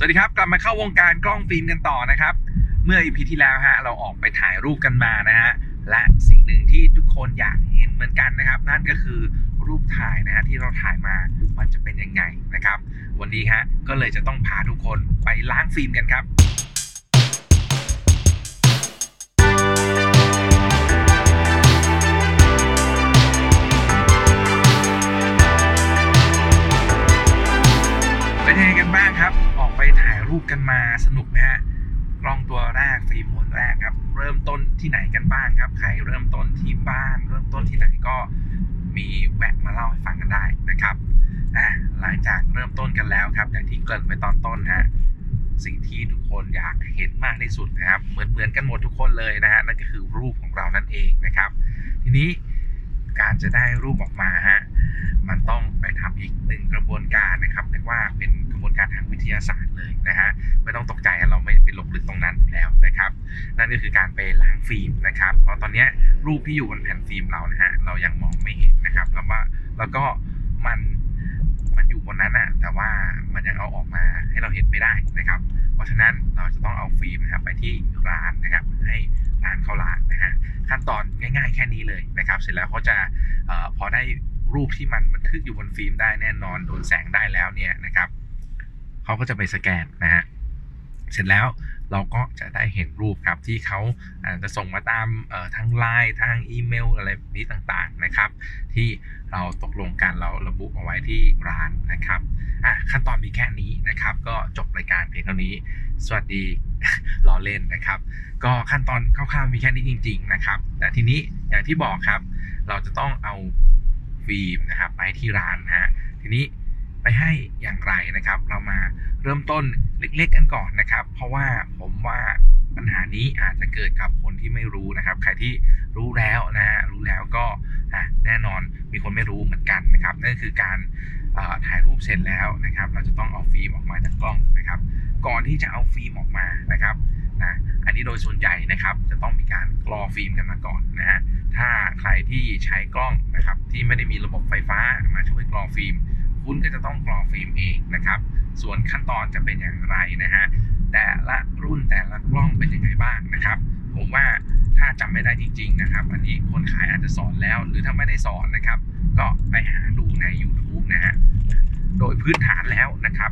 สวัสดีครับกลับมาเข้าวงการกล้องฟิล์มกันต่อนะครับ เมื่ออีพีที่แล้วฮะเราออกไปถ่ายรูปกันมานะฮะและสิ่งหนึ่งที่ทุกคนอยากเห็นเหมือนกันนะครับ นั่นก็คือรูปถ่ายนะฮะที่เราถ่ายมามันจะเป็นยังไงนะครับ วันนี้ฮะก็เลยจะต้องพาทุกคนไปล้างฟิล์มกันครับ สนุกไหมฮะกล้องตัวแรกฟิล์มม้วนแรกครับ เริ่มต้นที่ไหนกันบ้างครับ ใครเริ่มต้นที่บ้าน เริ่มต้นที่ไหนก็มีแวะมาเล่าให้ฟังกันได้นะครับอ่าหลังจากเริ่มต้นกันแล้วครับอย่างที่เกริ่นไปตอนต้นฮะสิ่งที่ทุกคนอยากเห็นมากที่สุดนะครับ เหมือนเหมือนกันหมดทุกคนเลยนะฮะนั่นก็คือรูปของเรานั่นเองนะครับ ทีนี้การจะได้รูปออกมาฮะมันต้องไปทำอีกหนึ่งกระบวนการนะครับเรียกว่าเป็น การทางวิทยาศาสตร์เลยนะฮะไม่ต้องตกใจเราไม่ไปลงลึกตรงนั้นแล้วนะครับนั่นก็คือการไปล้างฟิล์มนะครับ เพราะตอนนี้รูปที่อยู่บนแผ่นฟิล์มเรานะฮะเรายังมองไม่เห็นนะครับแล้วว่าแล้วก็มันมันอยู่บนนั้นอะแต่ว่ามันยังเอาออกมาให้เราเห็นไม่ได้นะครับ เพราะฉะนั้นเราจะต้องเอาฟิล์มนะครับไปที่ร้านนะครับ ให้ร้านเขาล้างนะฮะขั้นตอนง่ายๆแค่นี้เลยนะครับ เสร็จแล้วเขาจะเออพอได้รูปที่มันบันทึกอยู่บนฟิล์มได้แน่นอนโดนแสงได้แล้วเนี่ยนะครับ เขาก็จะไปสแกนนะฮะเสร็จแล้วเราก็จะได้เห็นรูปครับที่เขาอาจจะส่งมาตามทางไลน์ทางอีเมลอะไรนี้ต่างๆนะครับ ที่เราตกลงกันเราระบุเอาไว้ที่ร้านนะครับอะขั้นตอนมีแค่นี้นะครับ ก็จบรายการเพียงเท่านี้ สวัสดีล้อเล่นนะครับ ก็ขั้นตอนคร่าวๆมีแค่นี้จริง ๆนะครับ แต่ทีนี้อย่างที่บอกครับ เราจะต้องเอาฟิล์มนะครับไปที่ร้านนะฮะทีนี้ ไปให้อย่างไรนะครับ เรามาเริ่มต้นเล็กๆกันก่อนนะครับ เพราะว่าผมว่าปัญหานี้อาจจะเกิดกับคนที่ไม่รู้นะครับ ใครที่รู้แล้วนะฮะรู้แล้วก็อะแน่นอนมีคนไม่รู้เหมือนกันนะครับ นั่นคือการถ่ายรูปเสร็จแล้วนะครับ เราจะต้องเอาฟิล์มออกมาจากกล้องนะครับ ก่อนที่จะเอาฟิล์มออกมานะครับนะอันนี้โดยส่วนใหญ่นะครับ จะต้องมีการกรอฟิล์มกันมาก่อนนะฮะถ้าใครที่ใช้กล้องนะครับที่ไม่ได้มีระบบไฟฟ้ามาช่วยกรอฟิล์ม คุณก็จะต้องกรอฟิล์มเองนะครับ ส่วนขั้นตอนจะเป็นอย่างไรนะฮะแต่ละรุ่นแต่ละกล้องเป็นยังไงบ้างนะครับ ผมว่าถ้าจำไม่ได้จริง ๆนะครับ อันนี้คนขายอาจจะสอนแล้ว หรือถ้าไม่ได้สอนนะครับ ก็ไปหาดูใน YouTube นะฮะโดยพื้นฐานแล้วนะครับ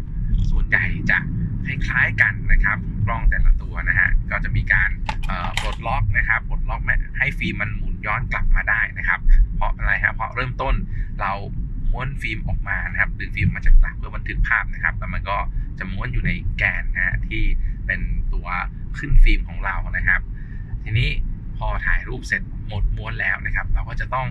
ส่วนใหญ่จะคล้ายๆกันนะครับกล้องแต่ละตัวนะฮะก็จะมีการเอ่อปลดล็อกนะครับปลดล็อกไม่ให้ฟิล์มมันหมุนย้อนกลับมาได้นะครับ เพราะอะไรฮะเพราะเริ่มต้นเรา ม้วนฟิล์มออกมานะครับดึงฟิล์มมาจากกลักเพื่อบันทึกภาพนะครับ แล้วมันก็จะม้วนอยู่ในแกนนะฮะที่เป็นตัวขึ้นฟิล์มของเรานะครับ ทีนี้พอถ่ายรูปเสร็จหมดม้วนแล้วนะครับ เราก็จะต้อง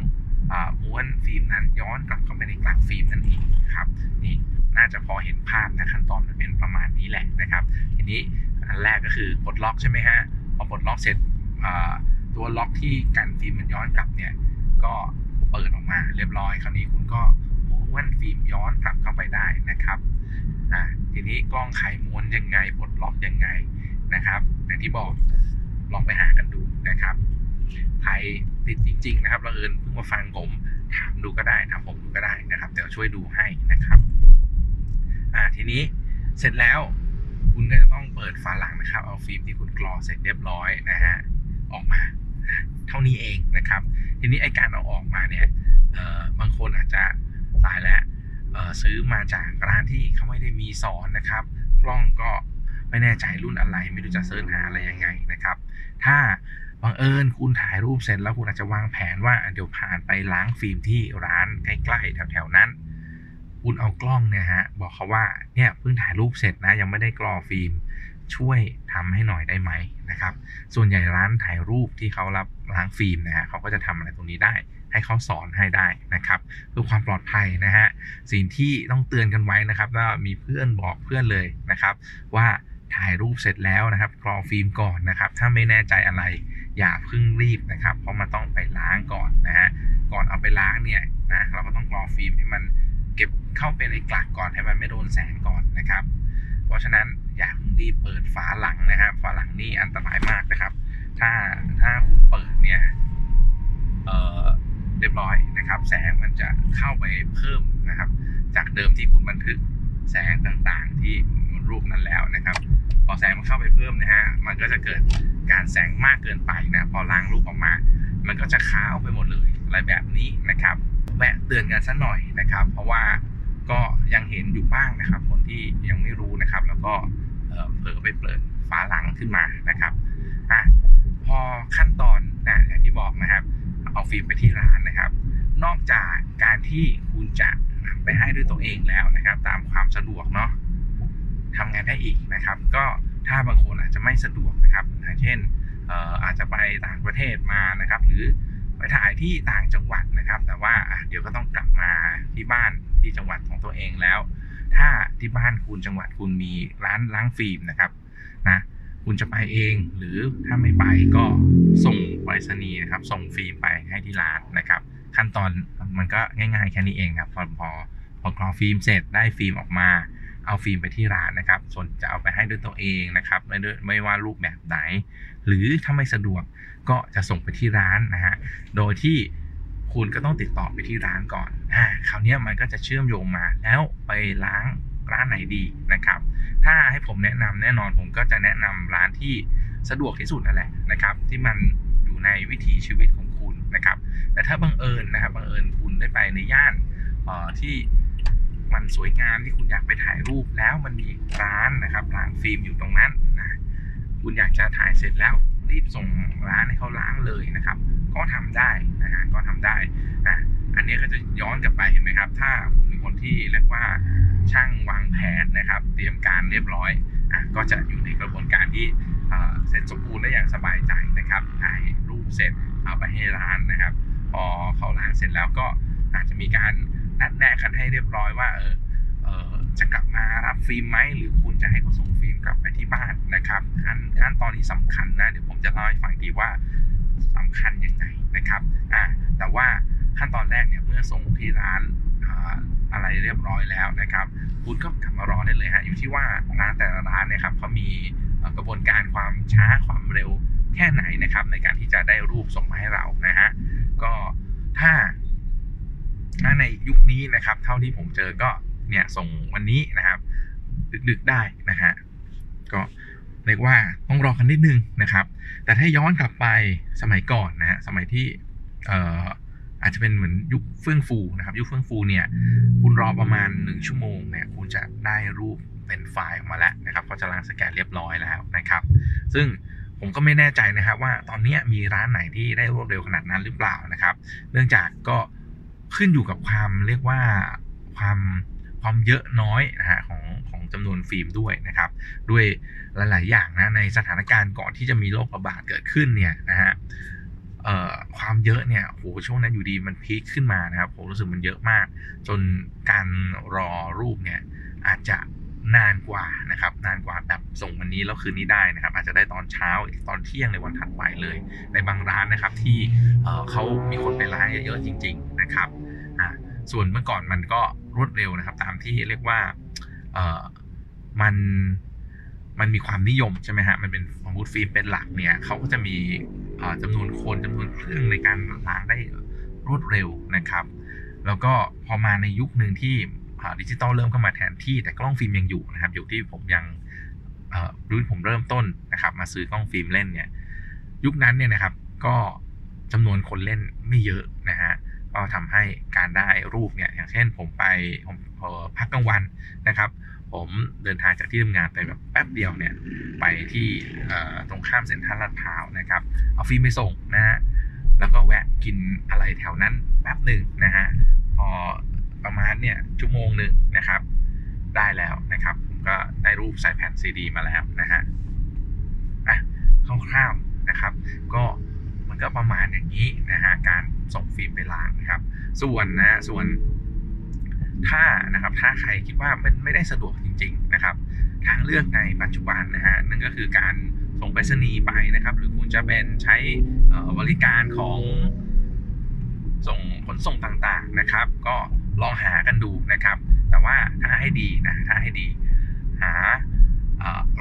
ม้วนฟิล์มนั้นย้อนกลับเข้าไปในกลักฟิล์มนั่นเองครับนี่น่าจะพอเห็นภาพนะขั้นตอนมันเป็นประมาณนี้แหละนะครับ ทีนี้อันแรกก็คือปลดล็อกใช่ไหมฮะพอปลดล็อกเสร็จอ่าตัวล็อกที่กันฟิล์มมันย้อนกลับเนี่ยก็เปิดออกมาเรียบร้อย คราวนี้คุณก็ ม้วนฟิล์มย้อนกลับเข้าไปได้นะครับอ่าทีนี้กล้องใครม้วนยังไงปลดล็อกยังไงนะครับอย่างที่บอกลองไปหากันดูนะครับใครติดจริง ๆ นะครับเราเอิญเพิ่งมาฟังผมถามดูก็ได้ถามผมดูก็ได้นะครับเดี๋ยวช่วยดูให้นะครับอ่าทีนี้เสร็จแล้วคุณก็จะต้องเปิดฝาหลังนะครับ เอาฟิล์มที่คุณกรอเสร็จเรียบร้อยนะฮะออกมาเท่านี้เองนะครับ ทีนี้ไอการเอาออกมาเนี่ยเออบางคนอาจจะ ตายแล้วซื้อมาจากร้านที่เขาไม่ได้มีสอนนะครับ กล้องก็ไม่แน่ใจรุ่นอะไร ไม่รู้จะเสิร์ชหาอะไรยังไงนะครับ ถ้าบังเอิญคุณถ่ายรูปเสร็จแล้วคุณอาจจะวางแผนว่าเดี๋ยวผ่านไปล้างฟิล์มที่ร้านใกล้ๆแถวๆนั้น คุณเอากล้องเนี่ยฮะบอกเขาว่าเนี่ยเพิ่งถ่ายรูปเสร็จนะยังไม่ได้กรอฟิล์มช่วยทำให้หน่อยได้ไหมนะครับ ส่วนใหญ่ร้านถ่ายรูปที่เขารับล้างฟิล์มนะฮะเขาก็จะทำอะไรตรงนี้ได้ ให้เขาสอนให้ได้นะครับเพื่อความปลอดภัยนะฮะสิ่งที่ต้องเตือนกันไว้นะครับว่ามีเพื่อนบอกเพื่อนเลยนะครับ ว่าถ่ายรูปเสร็จแล้วนะครับกรอฟิล์มก่อนนะครับ ถ้าไม่แน่ใจอะไร อย่าเพิ่งรีบนะครับ เพราะมันต้องไปล้างก่อนนะฮะก่อนเอาไปล้างเนี่ยนะเราก็ต้องกรอฟิล์มให้มันเก็บเข้าไปในกลักก่อนให้มันไม่โดนแสงก่อนนะครับ เพราะฉะนั้นอย่าเพิ่งรีบเปิดฝาหลังนะครับฝาหลังนี่อันตรายมากนะครับ ถ้าถ้าคุณเปิดเนี่ยเอ่อ เรียบร้อยนะครับ แสงมันจะเข้าไปเพิ่มนะครับ จากเดิมที่คุณบันทึกแสงต่างๆ ที่รูปนั้นแล้วนะครับพอแสงมันเข้าไปเพิ่มนะฮะมันก็จะเกิดการแสงมากเกินไปนะพอล้างรูปออกมา มันก็จะขาวไปหมดเลยอะไรแบบนี้นะครับแวะเตือนกันสักหน่อยนะครับ เพราะว่าก็ยังเห็นอยู่บ้างนะครับ คนที่ยังไม่รู้นะครับ แล้วก็เออเผลอไปเปิดฝาหลังขึ้นมานะครับอะพอขั้นตอนนะอย่างที่บอกนะครับ เอาฟิล์มไปที่ร้านนะครับ นอกจากการที่คุณจะไปให้ด้วยตัวเองแล้วนะครับ ตามความสะดวกเนาะทำงานได้อีกนะครับ ก็ถ้าบางคนอาจจะไม่สะดวกนะครับอย่างเช่นอาจจะไปต่างประเทศมานะครับ หรือไปถ่ายที่ต่างจังหวัดนะครับ แต่ว่าเดี๋ยวก็ต้องกลับมาที่บ้านที่จังหวัดของตัวเองแล้ว ถ้าที่บ้านคุณจังหวัดคุณมีร้านล้างฟิล์มนะครับนะคุณจะไปเองหรือถ้าไม่ไปก็ส่ง ไปรษณีย์นะครับส่งฟิล์มไปให้ที่ร้านนะครับ ขั้นตอนมันก็ง่ายๆแค่นี้เองครับพอพอพอกรอฟิล์มเสร็จได้ฟิล์มออกมา เอาฟิล์มไปที่ร้านนะครับ ส่วนจะเอาไปให้ด้วยตัวเองนะครับไม่ด้วยไม่ว่ารูปแบบไหน หรือถ้าไม่สะดวกก็จะส่งไปที่ร้านนะฮะโดยที่คุณก็ต้องติดต่อไปที่ร้านก่อนอ่าคราวนี้มันก็จะเชื่อมโยงมาแล้วไปล้างร้านไหนดีนะครับ ถ้าให้ผมแนะนำแน่นอนผมก็จะแนะนำร้านที่สะดวกที่สุดนั่นแหละนะครับ ที่มัน ในวิถีชีวิตของคุณนะครับ แต่ถ้าบังเอิญนะครับบังเอิญคุณได้ไปในย่านที่มันสวยงามที่คุณอยากไปถ่ายรูปแล้วมันมีร้านนะครับร้านฟิล์มอยู่ตรงนั้นนะคุณอยากจะถ่ายเสร็จแล้วรีบส่งร้านให้เขาล้างเลยนะครับ ก็ทำได้นะฮะก็ทำได้นะอันนี้ก็จะย้อนกลับไปเห็นไหมครับ ถ้าคุณเป็นคนที่เรียกว่าช่างวางแผนนะครับ เตรียมการเรียบร้อยอะก็จะอยู่ในกระบวนการที่เสร็จสมบูรณ์ได้อย่างสบายใจนะครับถ่าย เสร็จเอาไปให้ร้านนะครับ พอเขาล้างเสร็จแล้วก็อาจจะมีการนัดแนะกันให้เรียบร้อยว่าเออเออจะกลับมารับฟิล์มไหมหรือคุณจะให้เขาส่งฟิล์มกลับไปที่บ้านนะครับขั้นขั้นตอนที่สำคัญนะเดี๋ยวผมจะเล่าให้ฟังอีว่าสำคัญยังไงนะครับอ่าแต่ว่าขั้นตอนแรกเนี่ยเมื่อส่งที่ร้านอะไรเรียบร้อยแล้วนะครับ คุณก็กลับมารอได้เลยฮะอยู่ที่ว่าร้านแต่ละร้านเนี่ยครับเขามีกระบวนการความช้าความเร็ว แค่ไหนนะครับ ในการที่จะได้รูปส่งมาให้เรานะฮะก็ถ้าในยุคนี้นะครับ เท่าที่ผมเจอก็เนี่ยส่งวันนี้นะครับ ดึกๆได้นะฮะก็เรียกว่าต้องรอกันนิดนึงนะครับ แต่ถ้าย้อนกลับไปสมัยก่อนนะฮะสมัยที่เอ่ออาจจะเป็นเหมือนยุคเฟื่องฟูนะครับ ยุคเฟื่องฟูเนี่ย คุณรอประมาณ 1 ชั่วโมงเนี่ยคุณจะได้รูปเป็นไฟล์ออกมาแล้วนะครับเขาจะล้างสแกนเรียบร้อยแล้วนะครับ ซึ่ง ผมก็ไม่แน่ใจนะครับว่าตอนนี้มีร้านไหนที่ได้รวดเร็วขนาดนั้นหรือเปล่านะครับ เนื่องจากก็ขึ้นอยู่กับความเรียกว่าความความเยอะน้อยนะฮะของของจำนวนฟิล์มด้วยนะครับ ด้วยหลาย ๆ อย่างนะในสถานการณ์ก่อนที่จะมีโรคระบาดเกิดขึ้นเนี่ยนะฮะความเยอะเนี่ยโหช่วงนั้นอยู่ดีมันพีคขึ้นมานะครับผมรู้สึกมันเยอะมาก จนการรอรูปเนี่ยอาจจะ นานกว่านะครับ นานกว่าแบบส่งวันนี้แล้วคืนนี้ได้นะครับ อาจจะได้ตอนเช้าตอนเที่ยงในวันถัดไปเลย ในบางร้านนะครับที่เขามีคนไปร้านเยอะจริง ๆนะครับส่วนเมื่อก่อนมันก็รวดเร็วนะครับ ตามที่เรียกว่ามันมันมีความนิยมใช่ไหมฮะมันเป็นสมมติฟิล์มเป็นหลักเนี่ยเขาก็จะมีเอ่อจำนวนคนจำนวนเครื่องในการล้างได้รวดเร็วนะครับ แล้วก็พอมาในยุคหนึ่งที่ ดิจิตอลเริ่มเข้ามาแทนที่แต่กล้องฟิล์มยังอยู่นะครับ อยู่ที่ผมยังรุ่นผมเริ่มต้นนะครับ มาซื้อกล้องฟิล์มเล่นเนี่ย ยุคนั้นเนี่ยนะครับ ก็จำนวนคนเล่นไม่เยอะนะฮะก็ทำให้การได้รูปเนี่ยอย่างเช่นผมไปผมพักกลางวันนะครับ ผมเดินทางจากที่ทำงานไปแบบแป๊บเดียวเนี่ยไปที่ตรงข้ามเซ็นทรัลลาดพร้าวนะครับเอาฟิล์มไปส่งนะฮะแล้วก็แวะกินอะไรแถวนั้นแป๊บหนึ่งนะฮะพอ ประมาณเนี่ยชั่วโมงหนึ่งนะครับ ได้แล้วนะครับ ผมก็ได้รูปใส่แผ่นซีดีมาแล้วนะฮะอะคร่าวๆนะครับ ก็มันก็ประมาณอย่างนี้นะฮะการส่งฟิล์มไปล้างนะครับ ส่วนนะส่วนถ้านะครับถ้าใครคิดว่ามันไม่ได้สะดวกจริง ๆนะครับ ทางเลือกในปัจจุบันนะฮะนั่นก็คือการส่งไปรษณีย์ไปนะครับ หรือคุณจะเป็นใช้บริการของส่งขนส่งต่างๆนะครับ ก็ ลองหากันดูนะครับ แต่ว่าถ้าให้ดีนะถ้าให้ดี หา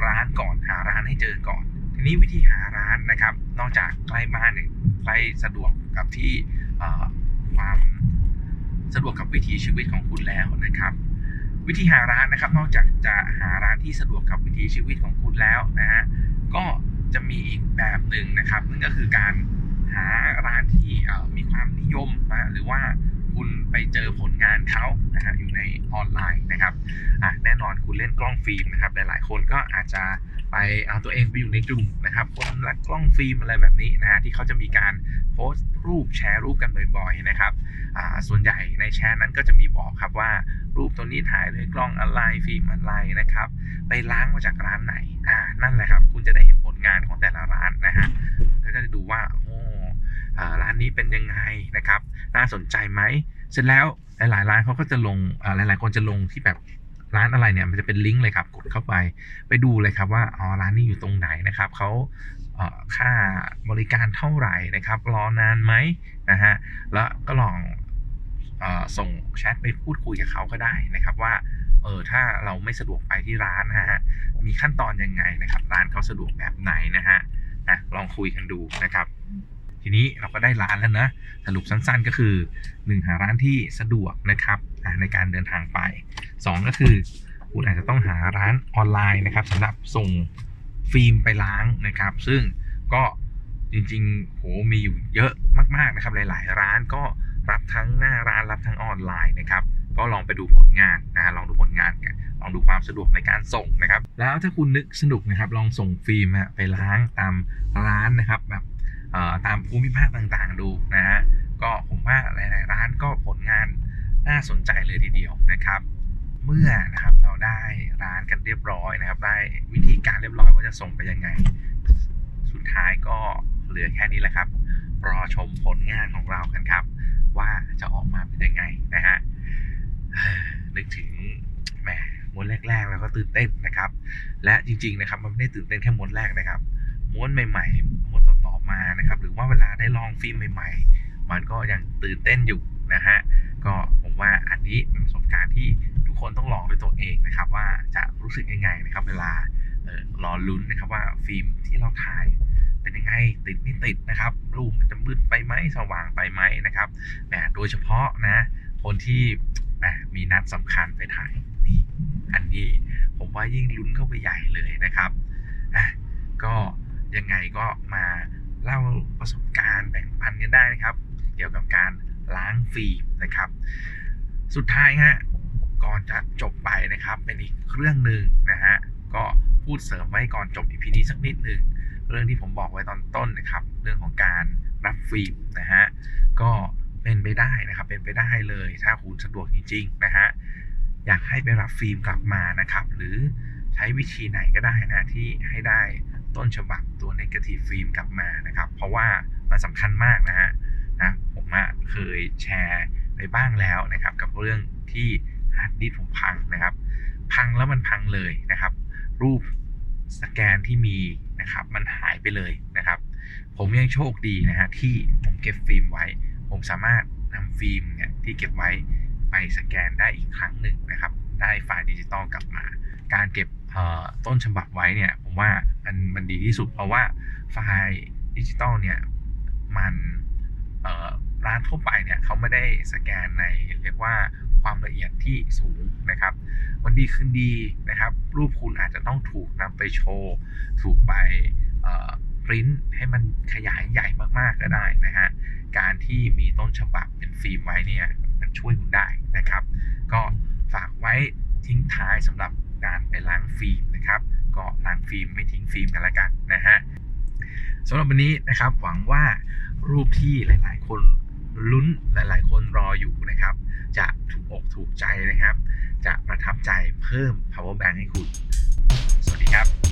ร้านก่อนหาร้านให้เจอก่อน ทีนี้วิธีหาร้านนะครับ นอกจากใกล้บ้านเนี่ยใกล้สะดวกกับที่ความสะดวกกับวิถีชีวิตของคุณแล้วนะครับ วิธีหาร้านนะครับ นอกจากจะหาร้านที่สะดวกกับวิถีชีวิตของคุณแล้วนะฮะก็จะมีอีกแบบหนึ่งนะครับนั่นก็คือการหาร้านที่มีความนิยมนะหรือว่า คุณไปเจอผลงานเขานะฮะอยู่ในออนไลน์นะครับอะแน่นอนคุณเล่นกล้องฟิล์มนะครับ หลายๆ คนก็อาจจะไปเอาตัวเองไปอยู่ในกลุ่มนะครับคนรักกล้องฟิล์มอะไรแบบนี้นะฮะที่เขาจะมีการโพสต์รูปแชร์รูปกันบ่อยๆนะครับอ่าส่วนใหญ่ในแชร์นั้นก็จะมีบอกครับว่ารูปตัวนี้ถ่ายด้วยกล้องอะไรฟิล์มอะไรนะครับ ไปล้างมาจากร้านไหนอ่านั่นแหละครับ คุณจะได้เห็นผลงานของแต่ละร้านนะฮะก็จะดูว่าโอ้ ร้านนี้เป็นยังไงนะครับ น่าสนใจไหมเสร็จแล้วหลายๆร้านเขาก็จะลงหลายๆคนจะลงที่แบบร้านอะไรเนี่ยมันจะเป็นลิงก์เลยครับกดเข้าไปไปดูเลยครับว่าอ๋อร้านนี้อยู่ตรงไหนนะครับเขาค่าบริการเท่าไหร่นะครับ รอนานไหมนะฮะแล้วก็ลองอส่งแชทไปพูดคุยกับเขาก็ได้นะครับว่าเออถ้าเราไม่สะดวกไปที่ร้านนะฮะมีขั้นตอนยังไงนะครับ ร้านเขาสะดวกแบบไหนนะฮะนะลองคุยกันดูนะครับ ทีนี้เราก็ได้ร้านแล้วนะ สรุปสั้นๆก็คือ 1 หาร้านที่สะดวกนะครับในการเดินทางไป 2 ก็คือคุณอาจจะต้องหาร้านออนไลน์นะครับสำหรับส่งฟิล์มไปล้างนะครับ ซึ่งก็จริงๆโหมีอยู่เยอะมากๆนะครับ หลายๆ ร้านก็รับทั้งหน้าร้านรับทั้งออนไลน์นะครับ ก็ลองไปดูผลงานนะลองดูผลงานกันลองดูความสะดวกในการส่งนะครับ แล้วถ้าคุณนึกสนุกนะครับ ลองส่งฟิล์มไปล้างตามร้านนะครับแบบ ตามภูมิภาคต่างๆดูนะฮะก็ผมว่าหลายๆร้านก็ผลงานน่าสนใจเลยทีเดียวนะครับ เมื่อนะครับเราได้ร้านกันเรียบร้อยนะครับ ได้วิธีการเรียบร้อยว่าจะส่งไปยังไง สุดท้ายก็เหลือแค่นี้แหละครับ รอชมผลงานของเรากันครับ ว่าจะออกมาเป็นยังไงนะฮะนึกถึงแหมม้วนแรกๆแล้วก็ตื่นเต้นนะครับ และจริงๆนะครับมันไม่ได้ตื่นเต้นแค่ม้วนแรกนะครับม้วนใหม่ ๆ ม้วนต่อๆมานะครับ หรือว่าเวลาได้ลองฟิล์มใหม่ๆ มันก็ยังตื่นเต้นอยู่นะฮะ ก็ผมว่าอันนี้เป็นประสบการณ์ที่ทุกคนต้องลองด้วยตัวเองนะครับ ว่าจะรู้สึกยังไงนะครับ เวลาออรอลุ้นนะครับว่าฟิล์มที่เราถ่ายเป็นยังไงติดไม่ติดนะครับ รูปมันจะมืดไปไหมสว่างไปไหมนะครับแต่โดยเฉพาะนะคนที่มีนัดสำคัญไปถ่ายนี่อันนี้ผมว่ายิ่งลุ้นเข้าไปใหญ่เลยนะครับอะก็ยังไงก็มา เล่าประสบการณ์แบ่งปันกันได้นะครับ เกี่ยวกับการล้างฟิล์มนะครับ สุดท้ายฮะก่อนจะจบไปนะครับ เป็นอีกเรื่องหนึ่งนะฮะก็พูดเสริมไว้ก่อนจบอีพีนี้สักนิดหนึ่งเรื่องที่ผมบอกไว้ตอนต้นนะครับ เรื่องของการรับฟิล์มนะฮะก็เป็นไปได้นะครับ เป็นไปได้เลยถ้าคุณสะดวกจริง ๆ นะฮะอยากให้ไปรับฟิล์มกลับมานะครับ หรือใช้วิธีไหนก็ได้นะที่ให้ได้ ต้นฉบับตัว negative film กลับมานะครับ เพราะว่ามันสำคัญมากนะฮะนะผมเคยแชร์ไปบ้างแล้วนะครับ กับเรื่องที่ hard disk ผมพังนะครับ พังแล้วมันพังเลยนะครับ รูปสแกนที่มีนะครับมันหายไปเลยนะครับ ผมยังโชคดีนะฮะที่ผมเก็บฟิล์มไว้ ผมสามารถนำฟิล์มเนี่ยที่เก็บไว้ไปสแกนได้อีกครั้งหนึ่งนะครับ ได้ไฟล์ดิจิตอลกลับมา การเก็บ ต้นฉบับไว้เนี่ย ผมว่ามันมันดีที่สุด เพราะว่าไฟล์ดิจิตอลเนี่ย มันร้านทั่วไปเนี่ยเขาไม่ได้สแกนในเรียกว่าความละเอียดที่สูงนะครับ วันดีคืนดีนะครับ รูปคุณอาจจะต้องถูกนำไปโชว์ ถูกไปปริ้นให้มันขยายใหญ่มากๆก็ได้นะฮะ การที่มีต้นฉบับเป็นฟิล์มไว้เนี่ย มันช่วยคุณได้นะครับ ก็ฝากไว้ทิ้งท้ายสำหรับ การไปล้างฟิล์มนะครับ ก็ล้างฟิล์มไม่ทิ้งฟิล์มกันละกันนะฮะสำหรับวันนี้นะครับหวังว่ารูปที่หลาย ๆ คนลุ้นหลาย ๆ คนรออยู่นะครับ จะถูกอกถูกใจนะครับ จะประทับใจเพิ่ม power bank ให้คุณ สวัสดีครับ